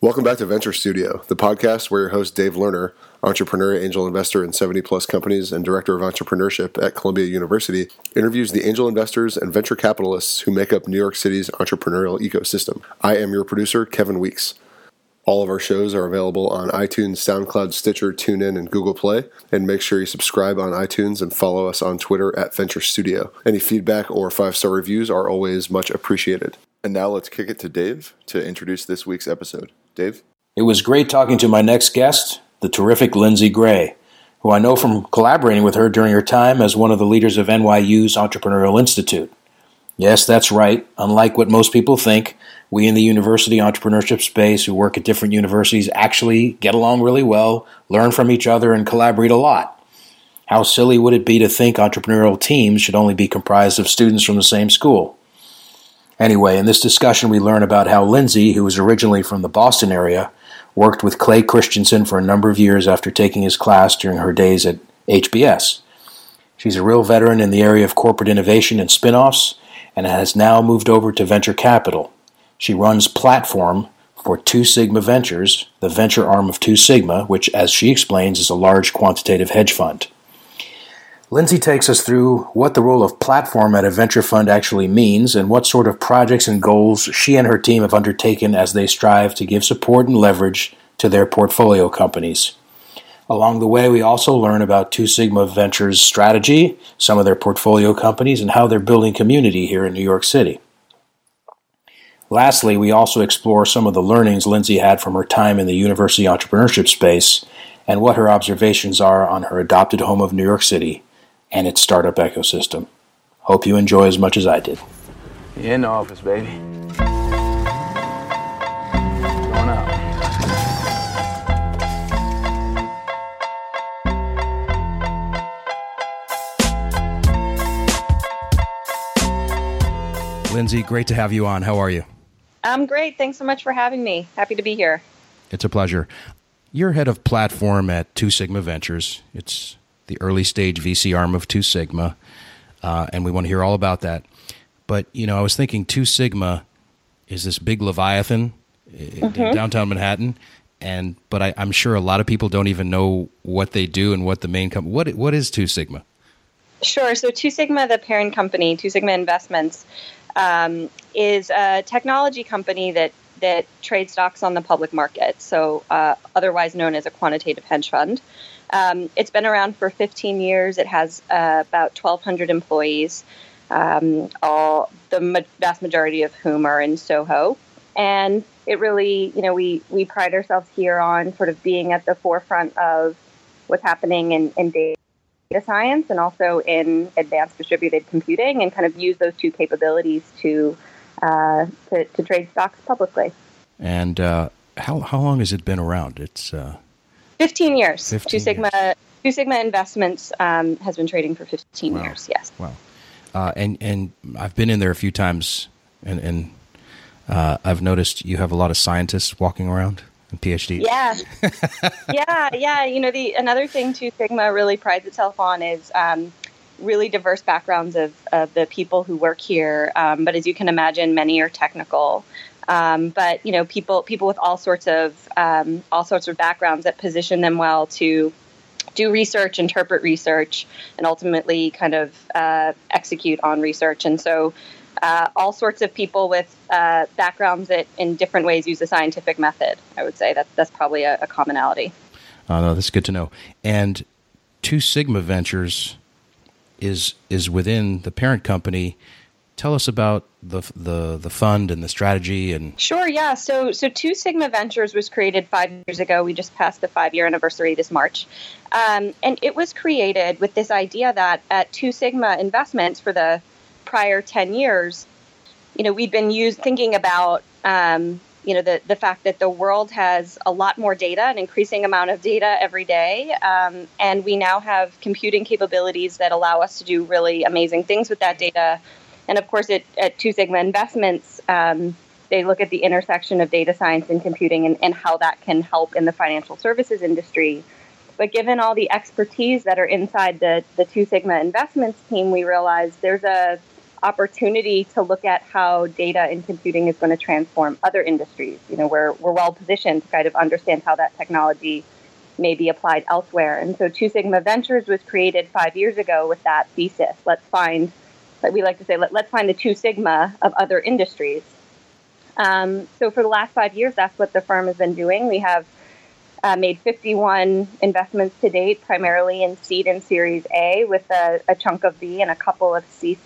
Welcome back to Venture Studio, the podcast where your host Dave Lerner, entrepreneur, angel investor in 70 plus companies, and director of entrepreneurship at Columbia University, interviews the angel investors and venture capitalists who make up New York City's entrepreneurial ecosystem. I am your producer, Kevin Weeks. All of our shows are available on iTunes, SoundCloud, Stitcher, TuneIn, and Google Play. And make sure you subscribe on iTunes and follow us on Twitter at Venture Studio. Any feedback or five star reviews are always much appreciated. And now let's kick it to Dave to introduce this week's episode. Dave? It was great talking to my next guest, the terrific Lindsay Gray, who I know from collaborating with her during her time as one of the leaders of NYU's Entrepreneurial Institute. Yes, that's right. Unlike what most people think, we in the university entrepreneurship space who work at different universities actually get along really well, learn from each other, and collaborate a lot. How silly would it be to think entrepreneurial teams should only be comprised of students from the same school? Anyway, in this discussion, we learn about how Lindsay, who was originally from the Boston area, worked with Clay Christensen for a number of years after taking his class during her days at HBS. She's a real veteran in the area of corporate innovation and spin offs and has now moved over to venture capital. She runs Platform for Two Sigma Ventures, the venture arm of Two Sigma, which, as she explains, is a large quantitative hedge fund. Lindsay takes us through what the role of platform at a venture fund actually means and what sort of projects and goals she and her team have undertaken as they strive to give support and leverage to their portfolio companies. Along the way, we also learn about Two Sigma Ventures' strategy, some of their portfolio companies, and how they're building community here in New York City. Lastly, we also explore some of the learnings Lindsay had from her time in the university entrepreneurship space and what her observations are on her adopted home of New York City and its startup ecosystem. Hope you enjoy as much as I did. in the office, baby. Going out. Lindsay, great to have you on. How are you? I'm great. Thanks so much for having me. Happy to be here. It's a pleasure. You're head of platform at Two Sigma Ventures. It's the early stage VC arm of Two Sigma, uh, and we want to hear all about that. But you know, I was thinking Two Sigma is this big leviathan in downtown Manhattan, and but I, I'm sure a lot of people don't even know what they do and what the main company. What what is Two Sigma? Sure. So, Two Sigma, the parent company, Two Sigma Investments, um, is a technology company that that trades stocks on the public market. So, uh, otherwise known as a quantitative hedge fund. Um, it's been around for 15 years. It has uh, about 1,200 employees, um, all the ma- vast majority of whom are in Soho. And it really, you know, we we pride ourselves here on sort of being at the forefront of what's happening in, in data science and also in advanced distributed computing, and kind of use those two capabilities to uh, to, to trade stocks publicly. And uh, how how long has it been around? It's uh, 15 years. 15 Two Sigma Two Sigma Investments um, has been trading for 15 Wow. years. Yes. Wow. Uh, and and I've been in there a few times, and and uh, I've noticed you have a lot of scientists walking around and PhDs. Yeah, yeah, yeah. You know, the another thing Two Sigma really prides itself on is um, really diverse backgrounds of, of the people who work here. Um, but as you can imagine, many are technical. Um, but you know, people people with all sorts of um, all sorts of backgrounds that position them well to do research, interpret research, and ultimately kind of uh, execute on research. And so, uh, all sorts of people with uh, backgrounds that, in different ways, use the scientific method. I would say that that's probably a, a commonality. Uh, no, that's good to know. And Two Sigma Ventures is is within the parent company. Tell us about the the the fund and the strategy and Sure, yeah. So, so Two Sigma Ventures was created five years ago. We just passed the five year anniversary this March. Um, and it was created with this idea that at Two Sigma Investments for the prior 10 years, you know, we'd been used thinking about, um, you know, the, the fact that the world has a lot more data, an increasing amount of data every day. Um, and we now have computing capabilities that allow us to do really amazing things with that data. And of course, it, at Two Sigma Investments, um, they look at the intersection of data science and computing and, and how that can help in the financial services industry. But given all the expertise that are inside the, the Two Sigma Investments team, we realized there's a opportunity to look at how data and computing is going to transform other industries. You know, we're, we're well positioned to kind of understand how that technology may be applied elsewhere. And so Two Sigma Ventures was created five years ago with that thesis. Let's find, like we like to say, let, us find the Two Sigma of other industries. Um, so for the last five years, that's what the firm has been doing. We have uh, made 51 investments to date, primarily in seed and Series A, with a, a chunk of B and a couple of C,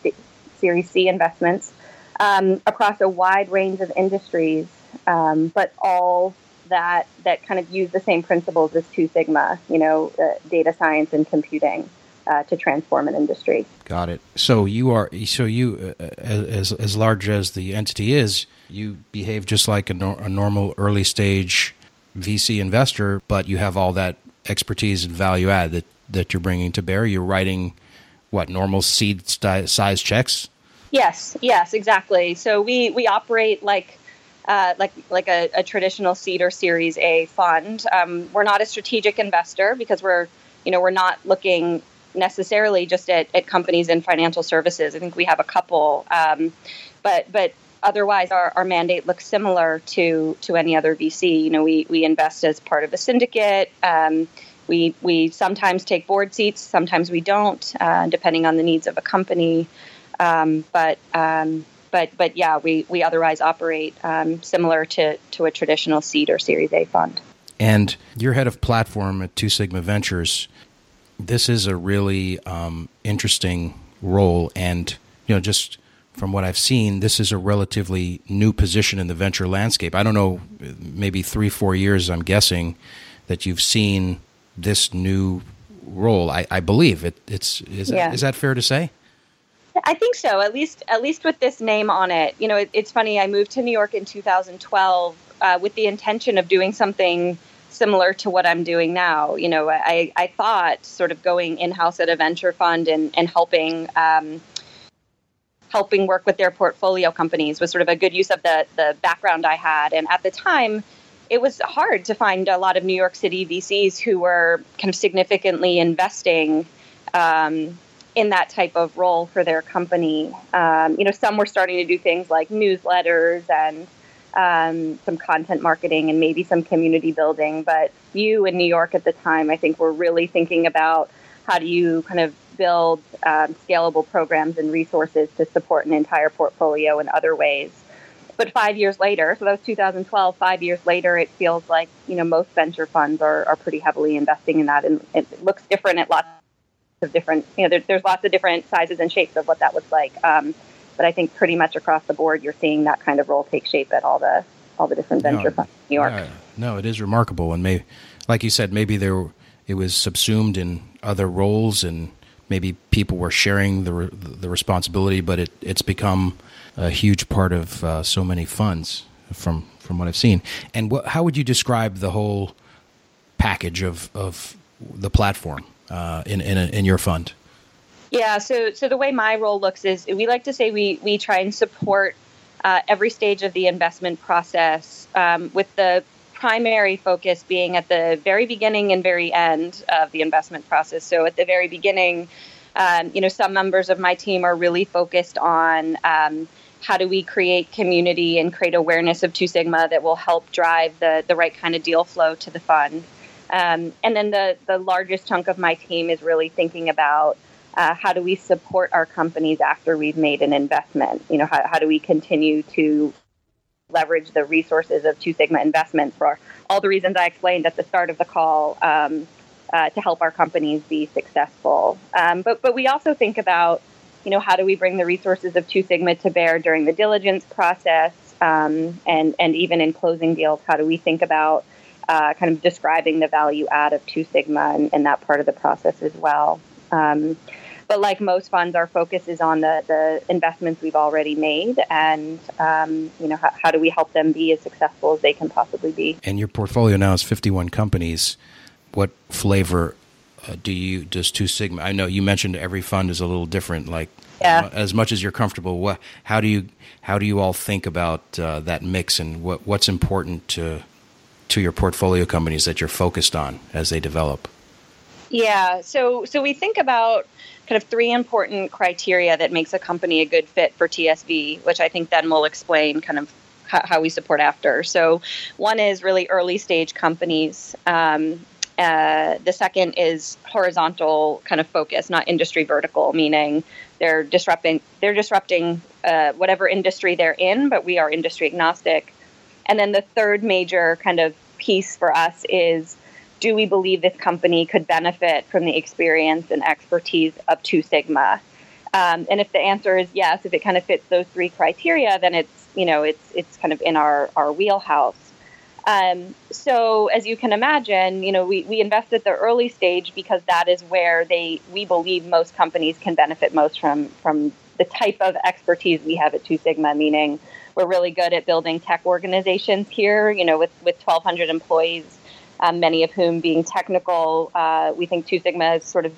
Series C investments um, across a wide range of industries, um, but all that that kind of use the same principles as Two Sigma, you know, uh, data science and computing. Uh, to transform an industry. Got it. So you are so you uh, as as large as the entity is, you behave just like a, a normal early stage VC investor, but you have all that expertise and value add that that you're bringing to bear. You're writing what normal seed size checks Yes, yes, exactly. So we we operate like uh, like like a, a, traditional seed or Series A fund. Um, we're not a strategic investor because we're you know we're not looking necessarily just at, at companies in financial services. I think we have a couple, um, but but otherwise our, our mandate looks similar to to any other VC. You know, we we invest as part of a syndicate. Um, we we sometimes take board seats, sometimes we don't, uh, depending on the needs of a company. Um, but um, but but yeah, we we otherwise operate um, similar to to a traditional seed or Series A fund. And you're head of platform at Two Sigma Ventures. This is a really um, interesting role, and you know just from what I've seen, this is a relatively new position in the venture landscape. I don't know, maybe three, four years, I'm guessing, that you've seen this new role. I, I believe it, it's is, yeah. that, is that fair to say? I think so. At least, at least with this name on it. You know, it, it's funny. I moved to New York in 2012 uh, with the intention of doing something similar to what I'm doing now. You know, I, I thought sort of going in house at a venture fund and and helping. Um, helping work with their portfolio companies was sort of a good use of the the background I had. And at the time, it was hard to find a lot of New York City VCs who were kind of significantly investing um, in that type of role for their company. Um, you know, some were starting to do things like newsletters and um, some content marketing and maybe some community building. But you in New York at the time, I think, were really thinking about how do you kind of build um, scalable programs and resources to support an entire portfolio in other ways. But five years later, so that was 2012, five years later, it feels like, you know, most venture funds are, are pretty heavily investing in that. And it looks different at lots of different, you know, there, there's lots of different sizes and shapes of what that looks like. Um, but I think pretty much across the board, you're seeing that kind of role take shape at all the all the different venture no, funds in New York. Yeah, no, it is remarkable, and may, like you said, maybe there it was subsumed in other roles, and maybe people were sharing the the responsibility, but it, it's become a huge part of uh, so many funds from from what I've seen. And what, how would you describe the whole package of of the platform? uh, in in, a, in your fund? Yeah, so so the way my role looks is we like to say we we try and support uh, every stage of the investment process um, with the primary focus being at the very beginning and very end of the investment process. So at the very beginning, um, you know, some members of my team are really focused on um, how do we create community and create awareness of Two Sigma that will help drive the the right kind of deal flow to the fund. Um, and then the, the largest chunk of my team is really thinking about uh, how do we support our companies after we've made an investment? You know, how, how do we continue to leverage the resources of Two Sigma Investments for all the reasons I explained at the start of the call um, uh, to help our companies be successful. Um, but but we also think about, you know, how do we bring the resources of Two Sigma to bear during the diligence process um, and and even in closing deals? How do we think about uh, kind of describing the value add of Two Sigma and, and that part of the process as well. But like most funds, our focus is on the, the investments we've already made, and um, you know how, how, do we help them be as successful as they can possibly be. And your portfolio now is 51 companies. What flavor uh, do you does Two Sigma? I know you mentioned every fund is a little different. Like yeah. as much as you're comfortable, what how do you how do you all think about uh, that mix and what what's important to to your portfolio companies that you're focused on as they develop? Yeah, so so we think about kind of three important criteria that makes a company a good fit for TSV, which I think then will explain kind of how, we support after. So, one is really early stage companies. Um, uh, the second is horizontal kind of focus, not industry vertical, meaning they're disrupting they're disrupting uh, whatever industry they're in, but we are industry agnostic. And then the third major kind of piece for us is do we believe this company could benefit from the experience and expertise of Two Sigma? Um, and if the answer is yes, if it kind of fits those three criteria, then it's you know it's it's kind of in our our wheelhouse. Um, so as you can imagine, you know we, we invest at the early stage because that is where they we believe most companies can benefit most from from the type of expertise we have at Two Sigma, meaning we're really good at building tech organizations here. You know, with with 1,200 employees um, many of whom being technical. Uh, we think Two Sigma has sort of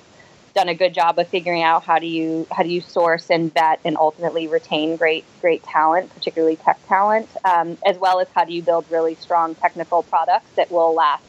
done a good job of figuring out how do you how do you source and vet and ultimately retain great great talent, particularly tech talent, um, as well as how do you build really strong technical products that will last.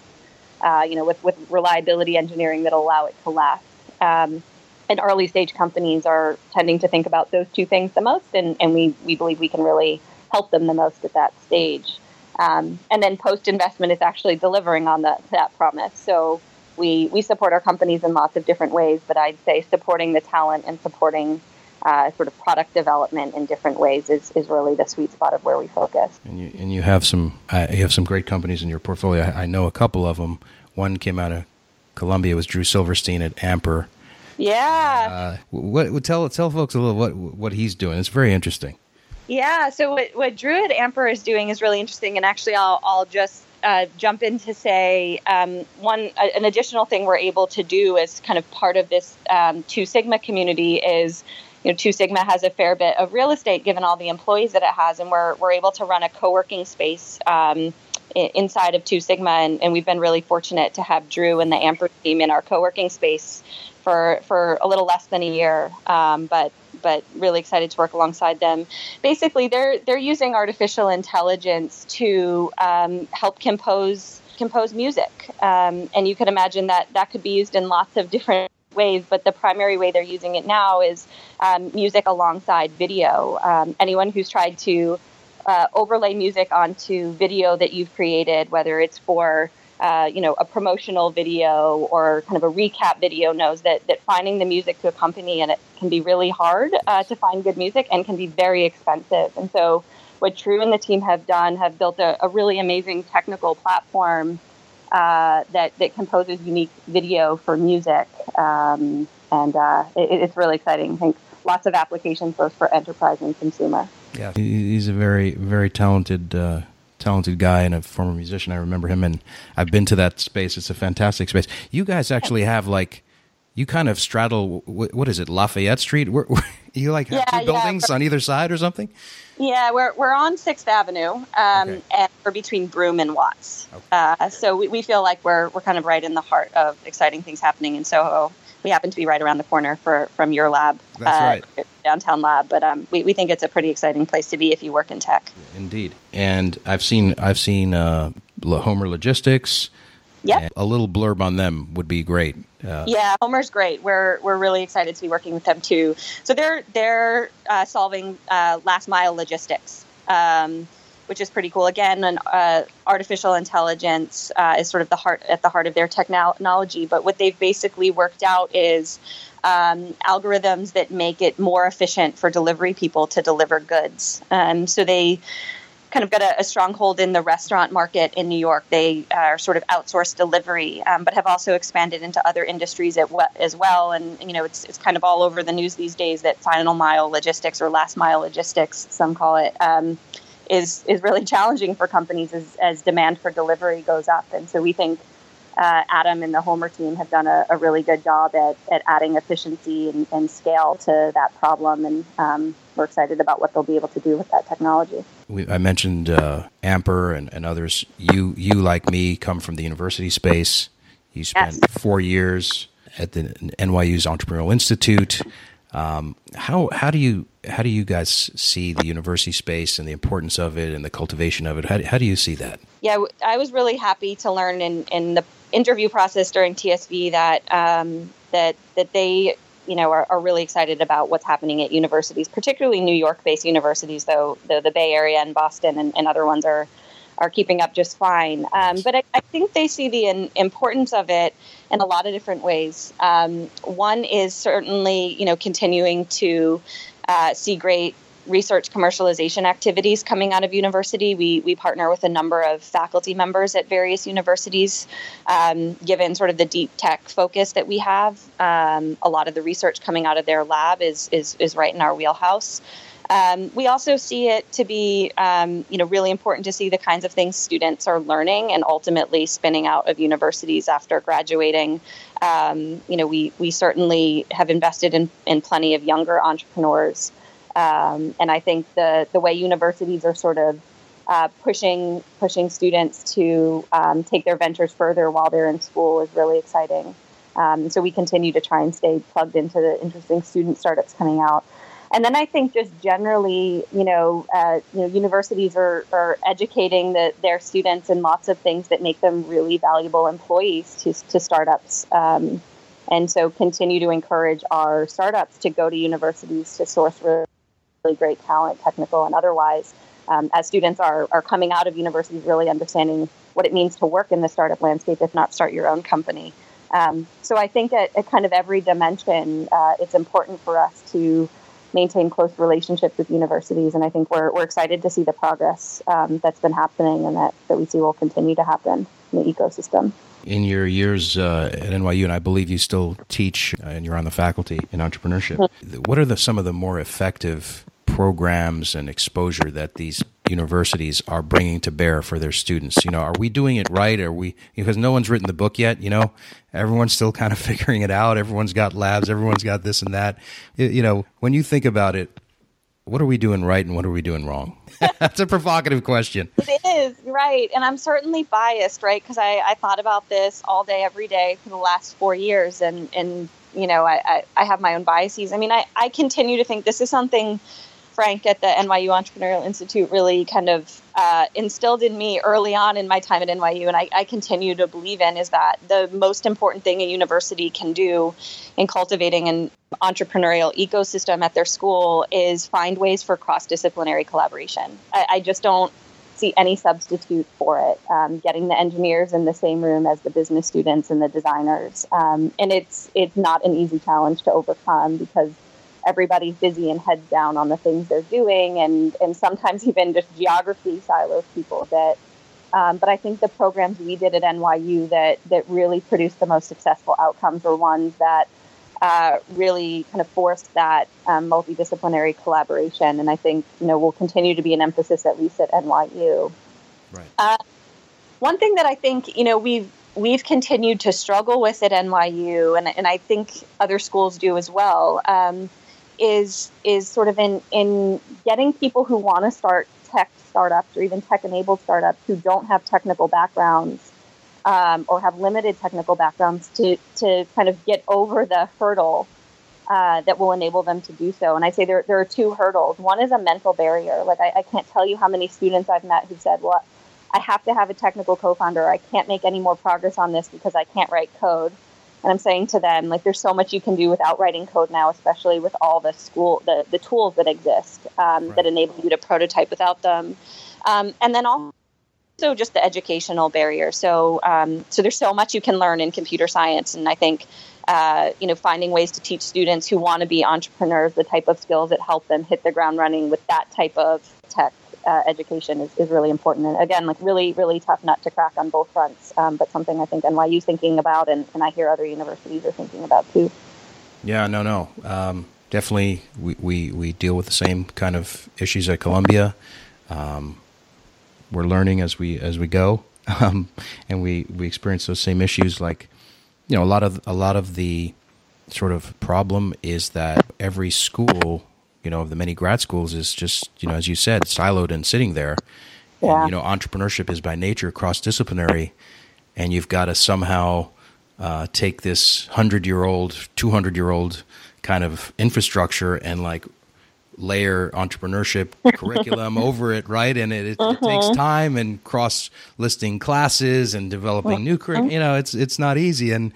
Uh, you know, with with reliability engineering that'll allow it to last. Um, and early stage companies are tending to think about those two things the most, and, and we, we believe we can really help them the most at that stage. Um, and then post investment is actually delivering on that, that promise. So we, we support our companies in lots of different ways, but I'd say supporting the talent and supporting uh, sort of product development in different ways is, is really the sweet spot of where we focus. And you, and you have some uh, you have some great companies in your portfolio. I, I, know a couple of them. One came out of Columbia was Drew Silverstein at Amper. Yeah. Uh, what tell tell folks a little what what he's doing. It's very interesting. Yeah. So what, what Druid Amper is doing is really interesting, and actually, I'll I'll just uh, jump in to say um, one an additional thing we're able to do as kind of part of this um, Two Sigma community is. You know, Two Sigma has a fair bit of real estate given all the employees that it has, and we're, we're able to run a co working space um, inside of Two Sigma, and, and, we've been really fortunate to have Drew and the Amper team in our co-working space for for a little less than a year. Um, but but really excited to work alongside them. Basically, they're they're using artificial intelligence to um, help compose compose music, um, and you can imagine that that could be used in lots of different ways. But the primary way they're using it now is um, music alongside video. Um, anyone who's tried to uh, overlay music onto video that you've created, whether it's for uh, you know, a promotional video or kind of a recap video knows that, that finding the music to accompany and it can be really hard uh, to find good music and can be very expensive. And so, what Drew and the team have done have built a, a really amazing technical platform uh, that that composes unique video for music, um, and uh, it, it's really exciting. I think lots of applications both for enterprise and consumer. Yeah, he's a very very talented uh, talented guy and a former musician. I remember him, and I've been to that space. It's a fantastic space. You guys actually have like you kind of straddle what is it Lafayette Street? Where, where you like have yeah, two buildings yeah. on either side or something? Yeah, we're we're on Sixth Avenue, um, okay. and we're between Broome and Watts. Okay. Uh, so we, we feel like we're we're kind of right in the heart of exciting things happening in Soho we happen to be right around the corner for, from your lab, That's uh, right. downtown lab. But um, we, we think it's a pretty exciting place to be if you work in tech. Indeed, and I've seen I've seen uh, Homer Logistics. Yeah, a little blurb on them would be great. Uh, yeah, Homer's great. We're we're really excited to be working with them too. So they're they're uh, solving uh, last mile logistics. Um, which is pretty cool. Again, an, uh, artificial intelligence uh, is sort of the heart at the heart of their technology. But what they've basically worked out is um, algorithms that make it more efficient for delivery people to deliver goods. Um, so they kind of got a, a, stronghold in the restaurant market in New York. They are sort of outsourced delivery, um, but have also expanded into other industries as well. And you know, it's it's kind of all over the news these days that final mile logistics or last mile logistics, some call it um, is is really challenging for companies as, as demand for delivery goes up. And so we think uh, Adam and the Homer team have done a, a, really good job at, at adding efficiency and, and scale to that problem. And um, we're excited about what they'll be able to do with that technology. We, I mentioned uh, Amper and, and others. You, you, like me, come from the university space. You spent yes. four years at the NYU's Entrepreneurial Institute. Um, how how do you how do you guys see the university space and the importance of it and the cultivation of it? How, how do you see that? Yeah, I was really happy to learn in in the interview process during TSV that um, that that they you know are, are, really excited about what's happening at universities, particularly New York-based universities, though the, the Bay Area and Boston and, and, other ones are are keeping up just fine. Um, but I, I, think they see the in, importance of it in a lot of different ways. Um, one is certainly you know continuing to uh, see great research commercialization activities coming out of university. We, we partner with a number of faculty members at various universities, um, given sort of the deep tech focus that we have. Um, a lot of the research coming out of their lab is, is, is right in our wheelhouse. Um, we also see it to be, um, you know, really important to see the kinds of things students are learning and ultimately spinning out of universities after graduating. Um, you know, we we certainly have invested in in plenty of younger entrepreneurs um, and I think the the way universities are sort of uh, pushing pushing students to um, take their ventures further while they're in school is really exciting. Um, so we continue to try and stay plugged into the interesting student startups coming out. And then I think just generally, you know, uh, you know, universities are, are educating the, their students in lots of things that make them really valuable employees to, to startups. Um, and so continue to encourage our startups to go to universities to source really great talent, technical and otherwise, um, as students are, are coming out of universities really understanding what it means to work in the startup landscape, if not start your own company. Um, so I think at, at, kind of every dimension, uh, it's important for us to maintain close relationships with universities, and I think we're, we're excited to see the progress um, that's been happening and that, that we see will continue to happen in the ecosystem. In your years uh, at NYU, and I believe you still teach uh, and you're on the faculty in entrepreneurship, mm-hmm. what are the, some of the more effective programs and exposure that these universities are bringing to bear for their students. You know, are we doing it right? Are we because no one's written the book yet? You know, everyone's still kind of figuring it out. Everyone's got labs. Everyone's got this and that. You know, when you think about it, what are we doing right and what are we doing wrong? That's a provocative question. It is right, and I'm certainly biased, right? Because I, I thought about this all day, every day for the last four years, and and you know, I, I, I have my own biases. I mean, I, I continue to think this is something Frank at the NYU Entrepreneurial Institute really kind of uh, instilled in me early on in my time at NYU, and I, I, continue to believe in, is that the most important thing a university can do in cultivating an entrepreneurial ecosystem at their school is find ways for cross disciplinary collaboration. I, I, just don't see any substitute for it. Um, getting the engineers in the same room as the business students and the designers, um, and it's it's not an easy challenge to overcome because everybody's busy and heads down on the things they're doing, and and sometimes even just geography silos people that. Um, but I think the programs we did at NYU that that really produced the most successful outcomes were ones that uh, really kind of forced that um, multidisciplinary collaboration, and I think you know will continue to be an emphasis at least at NYU. Right. Uh, one thing that I think you know we've we've continued to struggle with at NYU, and and I think other schools do as well. Um, is is sort of in in getting people who want to start tech startups or even tech enabled startups who don't have technical backgrounds um, or have limited technical backgrounds to to kind of get over the hurdle uh, that will enable them to do so. And I say there there are two hurdles. One is a mental barrier. Like I, I can't tell you how many students I've met who said, "Well, I have to have a technical co-founder. I can't make any more progress on this because I can't write code." And I'm saying to them, like, there's so much you can do without writing code now, especially with all the school, the, the tools that exist um, right. that enable you to prototype without them. Um, and then also just the educational barrier. So, um, so there's so much you can learn in computer science, and I think, uh, you know, finding ways to teach students who want to be entrepreneurs the type of skills that help them hit the ground running with that type of uh, education is, is really important. And again, like really, really tough nut to crack on both fronts, um, but something I think NYU thinking about and, and I hear other universities are thinking about too. Yeah, no, no. Um, definitely, we, we, we deal with the same kind of issues at Columbia. Um, we're learning as we as we go, um, and we, we experience those same issues. Like, you know, a lot of a lot of the sort of problem is that every school you know, of the many grad schools is just, you know, as you said, siloed and sitting there. Yeah. And, you know, entrepreneurship is by nature cross disciplinary, and you've got to somehow uh, take this hundred year old, two hundred year old kind of infrastructure and like layer entrepreneurship curriculum over it, right? And it, it, it, takes time and cross listing classes and developing new curriculum. You know, it's it's not easy, and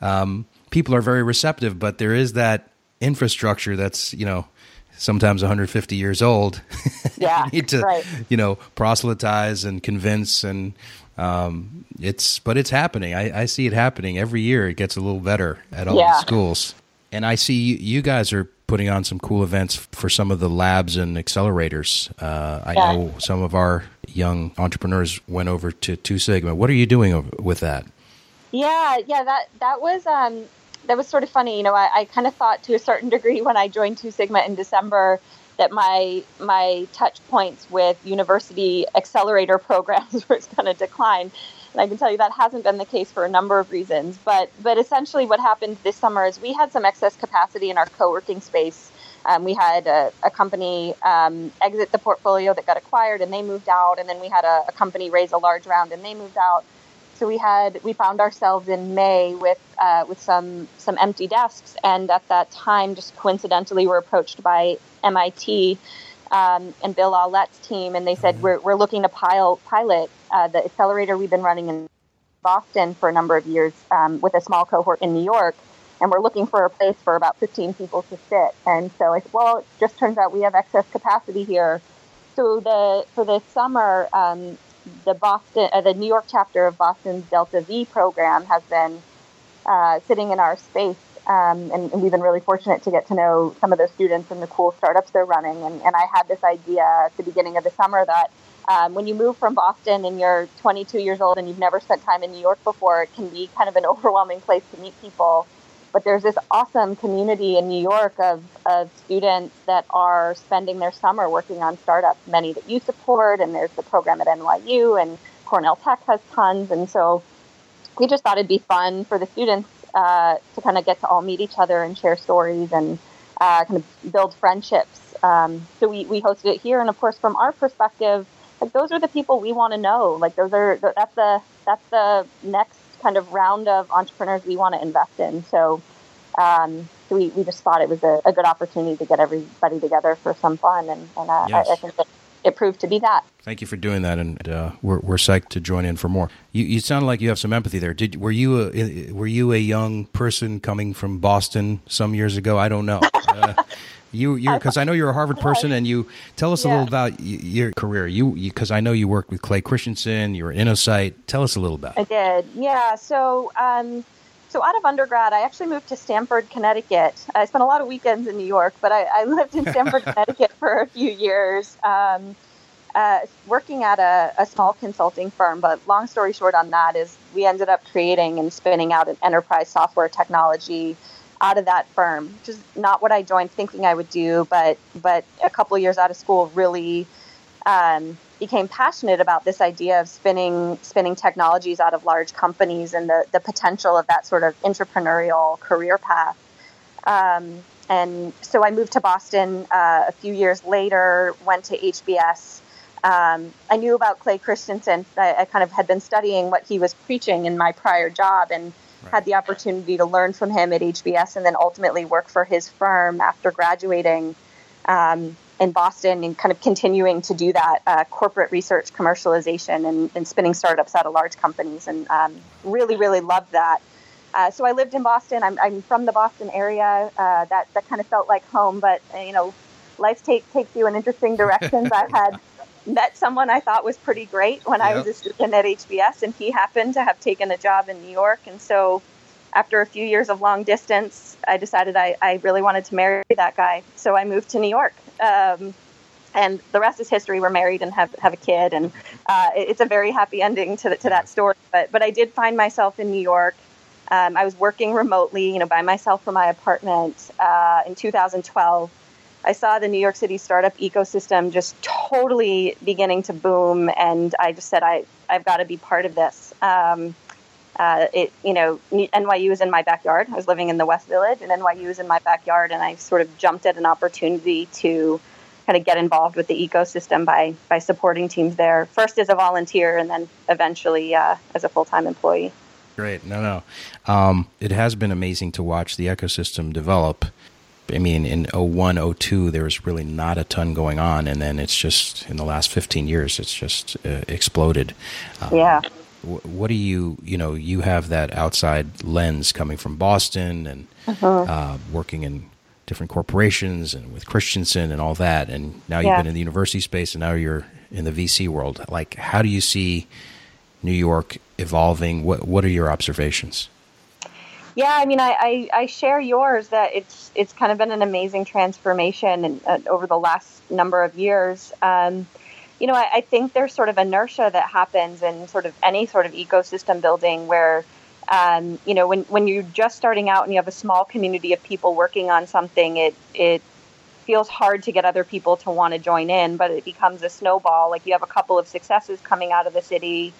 um, people are very receptive, but there is that infrastructure that's you know sometimes 150 years old. Yeah, you need to right. you know proselytize and convince and um, it's but it's happening. I, I, see it happening every year. It gets a little better at all yeah. the schools, and I see you, you, guys are putting on some cool events for some of the labs and accelerators. Uh, I yeah. know some of our young entrepreneurs went over to Two Sigma. What are you doing with that? Yeah, yeah, that that was um, that was sort of funny. You know, I, I kind of thought to a certain degree when I joined Two Sigma in December that my my touch points with university accelerator programs was going to decline. And I can tell you that hasn't been the case for a number of reasons. But but essentially, what happened this summer is we had some excess capacity in our co-working space. Um, we had a, a company um, exit the portfolio that got acquired, and they moved out. And then we had a, a company raise a large round, and they moved out. So we had we found ourselves in May with uh, with some some empty desks, and at that time, just coincidentally, were approached by MIT um, and Bill Aulet's team, and they said we're we're looking to pile, pilot uh, the accelerator we've been running in Boston for a number of years um, with a small cohort in New York, and we're looking for a place for about 15 people to sit. And so I said, well, it just turns out we have excess capacity here. So the for the summer, um, the Boston, uh, the New York chapter of Boston's Delta V program has been uh, sitting in our space, um, and, and, we've been really fortunate to get to know some of those students and the cool startups they're running. And, and I had this idea at the beginning of the summer that um, when you move from Boston and you're 22 years old and you've never spent time in New York before, it can be kind of an overwhelming place to meet people. But there's this awesome community in New York of, of students that are spending their summer working on startups, many that you support, and there's the program at NYU, and Cornell Tech has tons. And so we just thought it'd be fun for the students uh, to kind of get to all meet each other and share stories and uh, kind of build friendships. Um, so we, we hosted it here, and of course, from our perspective, like those are the people we want to know. Like those are that's the that's the next kind of round of entrepreneurs we want to invest in. So, um, so we, we just thought it was a, a, good opportunity to get everybody together for some fun, and, and uh, yes. I, I, think that it proved to be that. Thank you for doing that, and uh, we're, we're psyched to join in for more. You, you sound like you have some empathy there. Did were you a, were you a young person coming from Boston some years ago? I don't know. Uh, you you because I know you're a Harvard person, and you tell us a little about your career. You because I know you worked with Clay Christensen. You were in Innosight. Tell us a little about. It. I did. Yeah. So. Um, so out of undergrad, I actually moved to Stamford, Connecticut. I spent a lot of weekends in New York, but I, I lived in Stamford, Connecticut for a few years. Um, uh, working at a, a, small consulting firm. But long story short on that is we ended up creating and spinning out an enterprise software technology out of that firm, which is not what I joined thinking I would do. But but a couple years out of school, really um, became passionate about this idea of spinning spinning technologies out of large companies and the the potential of that sort of entrepreneurial career path. Um, and so I moved to Boston uh, a few years later, went to HBS, um, I knew about Clay Christensen. I, I, kind of had been studying what he was preaching in my prior job and had the opportunity to learn from him at HBS and then ultimately work for his firm after graduating um, in Boston and kind of continuing to do that uh, corporate research, commercialization, and, and, spinning startups out of large companies. And um, really, really loved that. Uh, so I lived in Boston. I'm, I'm from the Boston area. Uh, that that kind of felt like home, but you know, life take, takes you in interesting directions. I've had met someone I thought was pretty great when yep. I was a student at HBS, and he happened to have taken a job in New York. And so, after a few years of long distance, I decided I, I really wanted to marry that guy. So I moved to New York. Um, and the rest is history. We're married and have, have a kid, and uh, it's a very happy ending to, the, to that story. But but I did find myself in New York. Um, I was working remotely, you know, by myself from my apartment uh, in 2012 I saw the New York City startup ecosystem just totally beginning to boom, and I just said, I, I've got to be part of this. Um, uh, it, you know, NYU is in my backyard. I was living in the West Village, and NYU is in my backyard, and I sort of jumped at an opportunity to kind of get involved with the ecosystem by by supporting teams there. First as a volunteer, and then eventually uh, as a full time employee. Great. No, no. Um, it has been amazing to watch the ecosystem develop I mean, in 01, 02, there was really not a ton going on, and then it's just in the last 15 years, it's just uh, exploded. Um, yeah. what do you, you know, you have that outside lens coming from Boston and uh-huh. uh, working in different corporations and with Christensen and all that, and now you've been in the university space, and now you're in the VC world. Like, how do you see New York evolving? What What are your observations? Yeah, I mean, I, I, I, share yours that it's it's kind of been an amazing transformation in, uh, over the last number of years. Um, you know, I, I, think there's sort of inertia that happens in sort of any sort of ecosystem building where, um, you know, when, when you're just starting out and you have a small community of people working on something, it it feels hard to get other people to want to join in, but it becomes a snowball. Like you have a couple of successes coming out of the city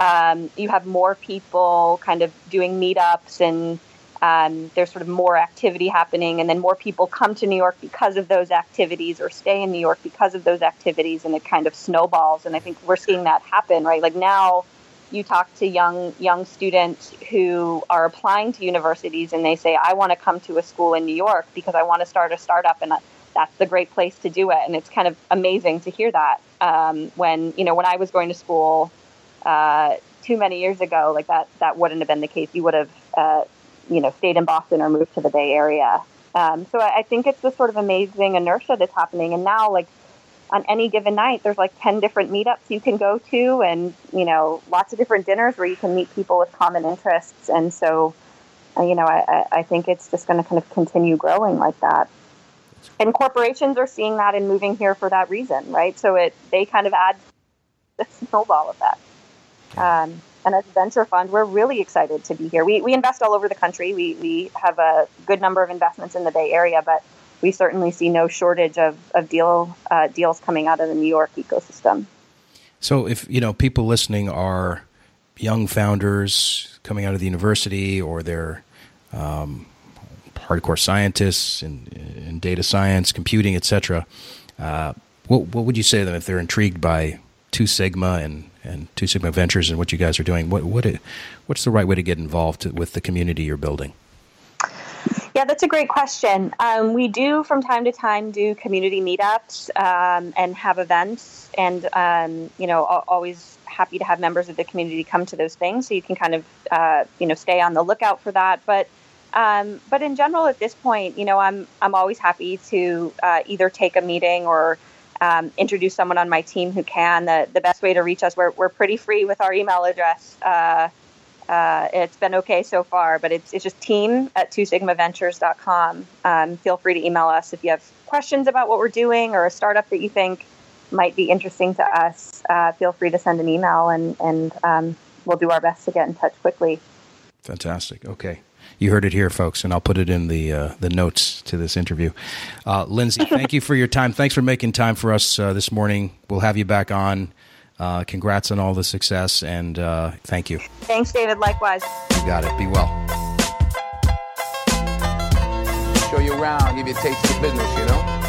um, you have more people kind of doing meetups and um, there's sort of more activity happening. And then more people come to new york because of those activities or stay in new york because of those activities. And it kind of snowballs. And i think we're seeing that happen right? Like now you talk to young young students who are applying to universities and they say i want to come to a school in new york because i want to start a startup and that's the great place to do it. And it's kind of amazing to hear that um, when you know when i was going to school uh, too many years ago, like that, that wouldn't have been the case. You would have, uh, you know, stayed in Boston or moved to the Bay Area. Um, so I, I think it's this sort of amazing inertia that's happening. And now, like on any given night, there's like ten different meetups you can go to, and you know, lots of different dinners where you can meet people with common interests. And so, uh, you know, I, I think it's just going to kind of continue growing like that. And corporations are seeing that and moving here for that reason, right? So it they kind of add the snowball effect. Um, and as a venture fund, we're really excited to be here. We, we invest all over the country. We, we have a good number of investments in the Bay Area, but we certainly see no shortage of, of deal uh, deals coming out of the New York ecosystem. So, if you know people listening are young founders coming out of the university, or they're um, hardcore scientists in, in, data science, computing, etc., uh, what, what would you say to them if they're intrigued by Two Sigma and and Two Sigma Ventures and what you guys are doing. What what it, what's the right way to get involved with the community you're building? Yeah, that's a great question. Um, we do from time to time do community meetups um, and have events, and um, you know, always happy to have members of the community come to those things. So you can kind of uh, you know stay on the lookout for that. But um, but in general, at this point, you know, I'm I'm always happy to uh, either take a meeting or um, introduce someone on my team who can. The, the best way to reach us, we're, we're pretty free with our email address. Uh, uh, it's been okay so far, but it's, it's just team at twosigmaventures.com. Um, feel free to email us if you have questions about what we're doing or a startup that you think might be interesting to us. Uh, feel free to send an email and, and um, we'll do our best to get in touch quickly. Fantastic. Okay. You heard it here, folks, and I'll put it in the uh, the notes to this interview. Uh, Lindsay, thank you for your time. Thanks for making time for us uh, this morning. We'll have you back on. Uh, congrats on all the success, and uh, thank you. Thanks, David. Likewise. You got it. Be well. Show you around, give you a taste of the business, you know.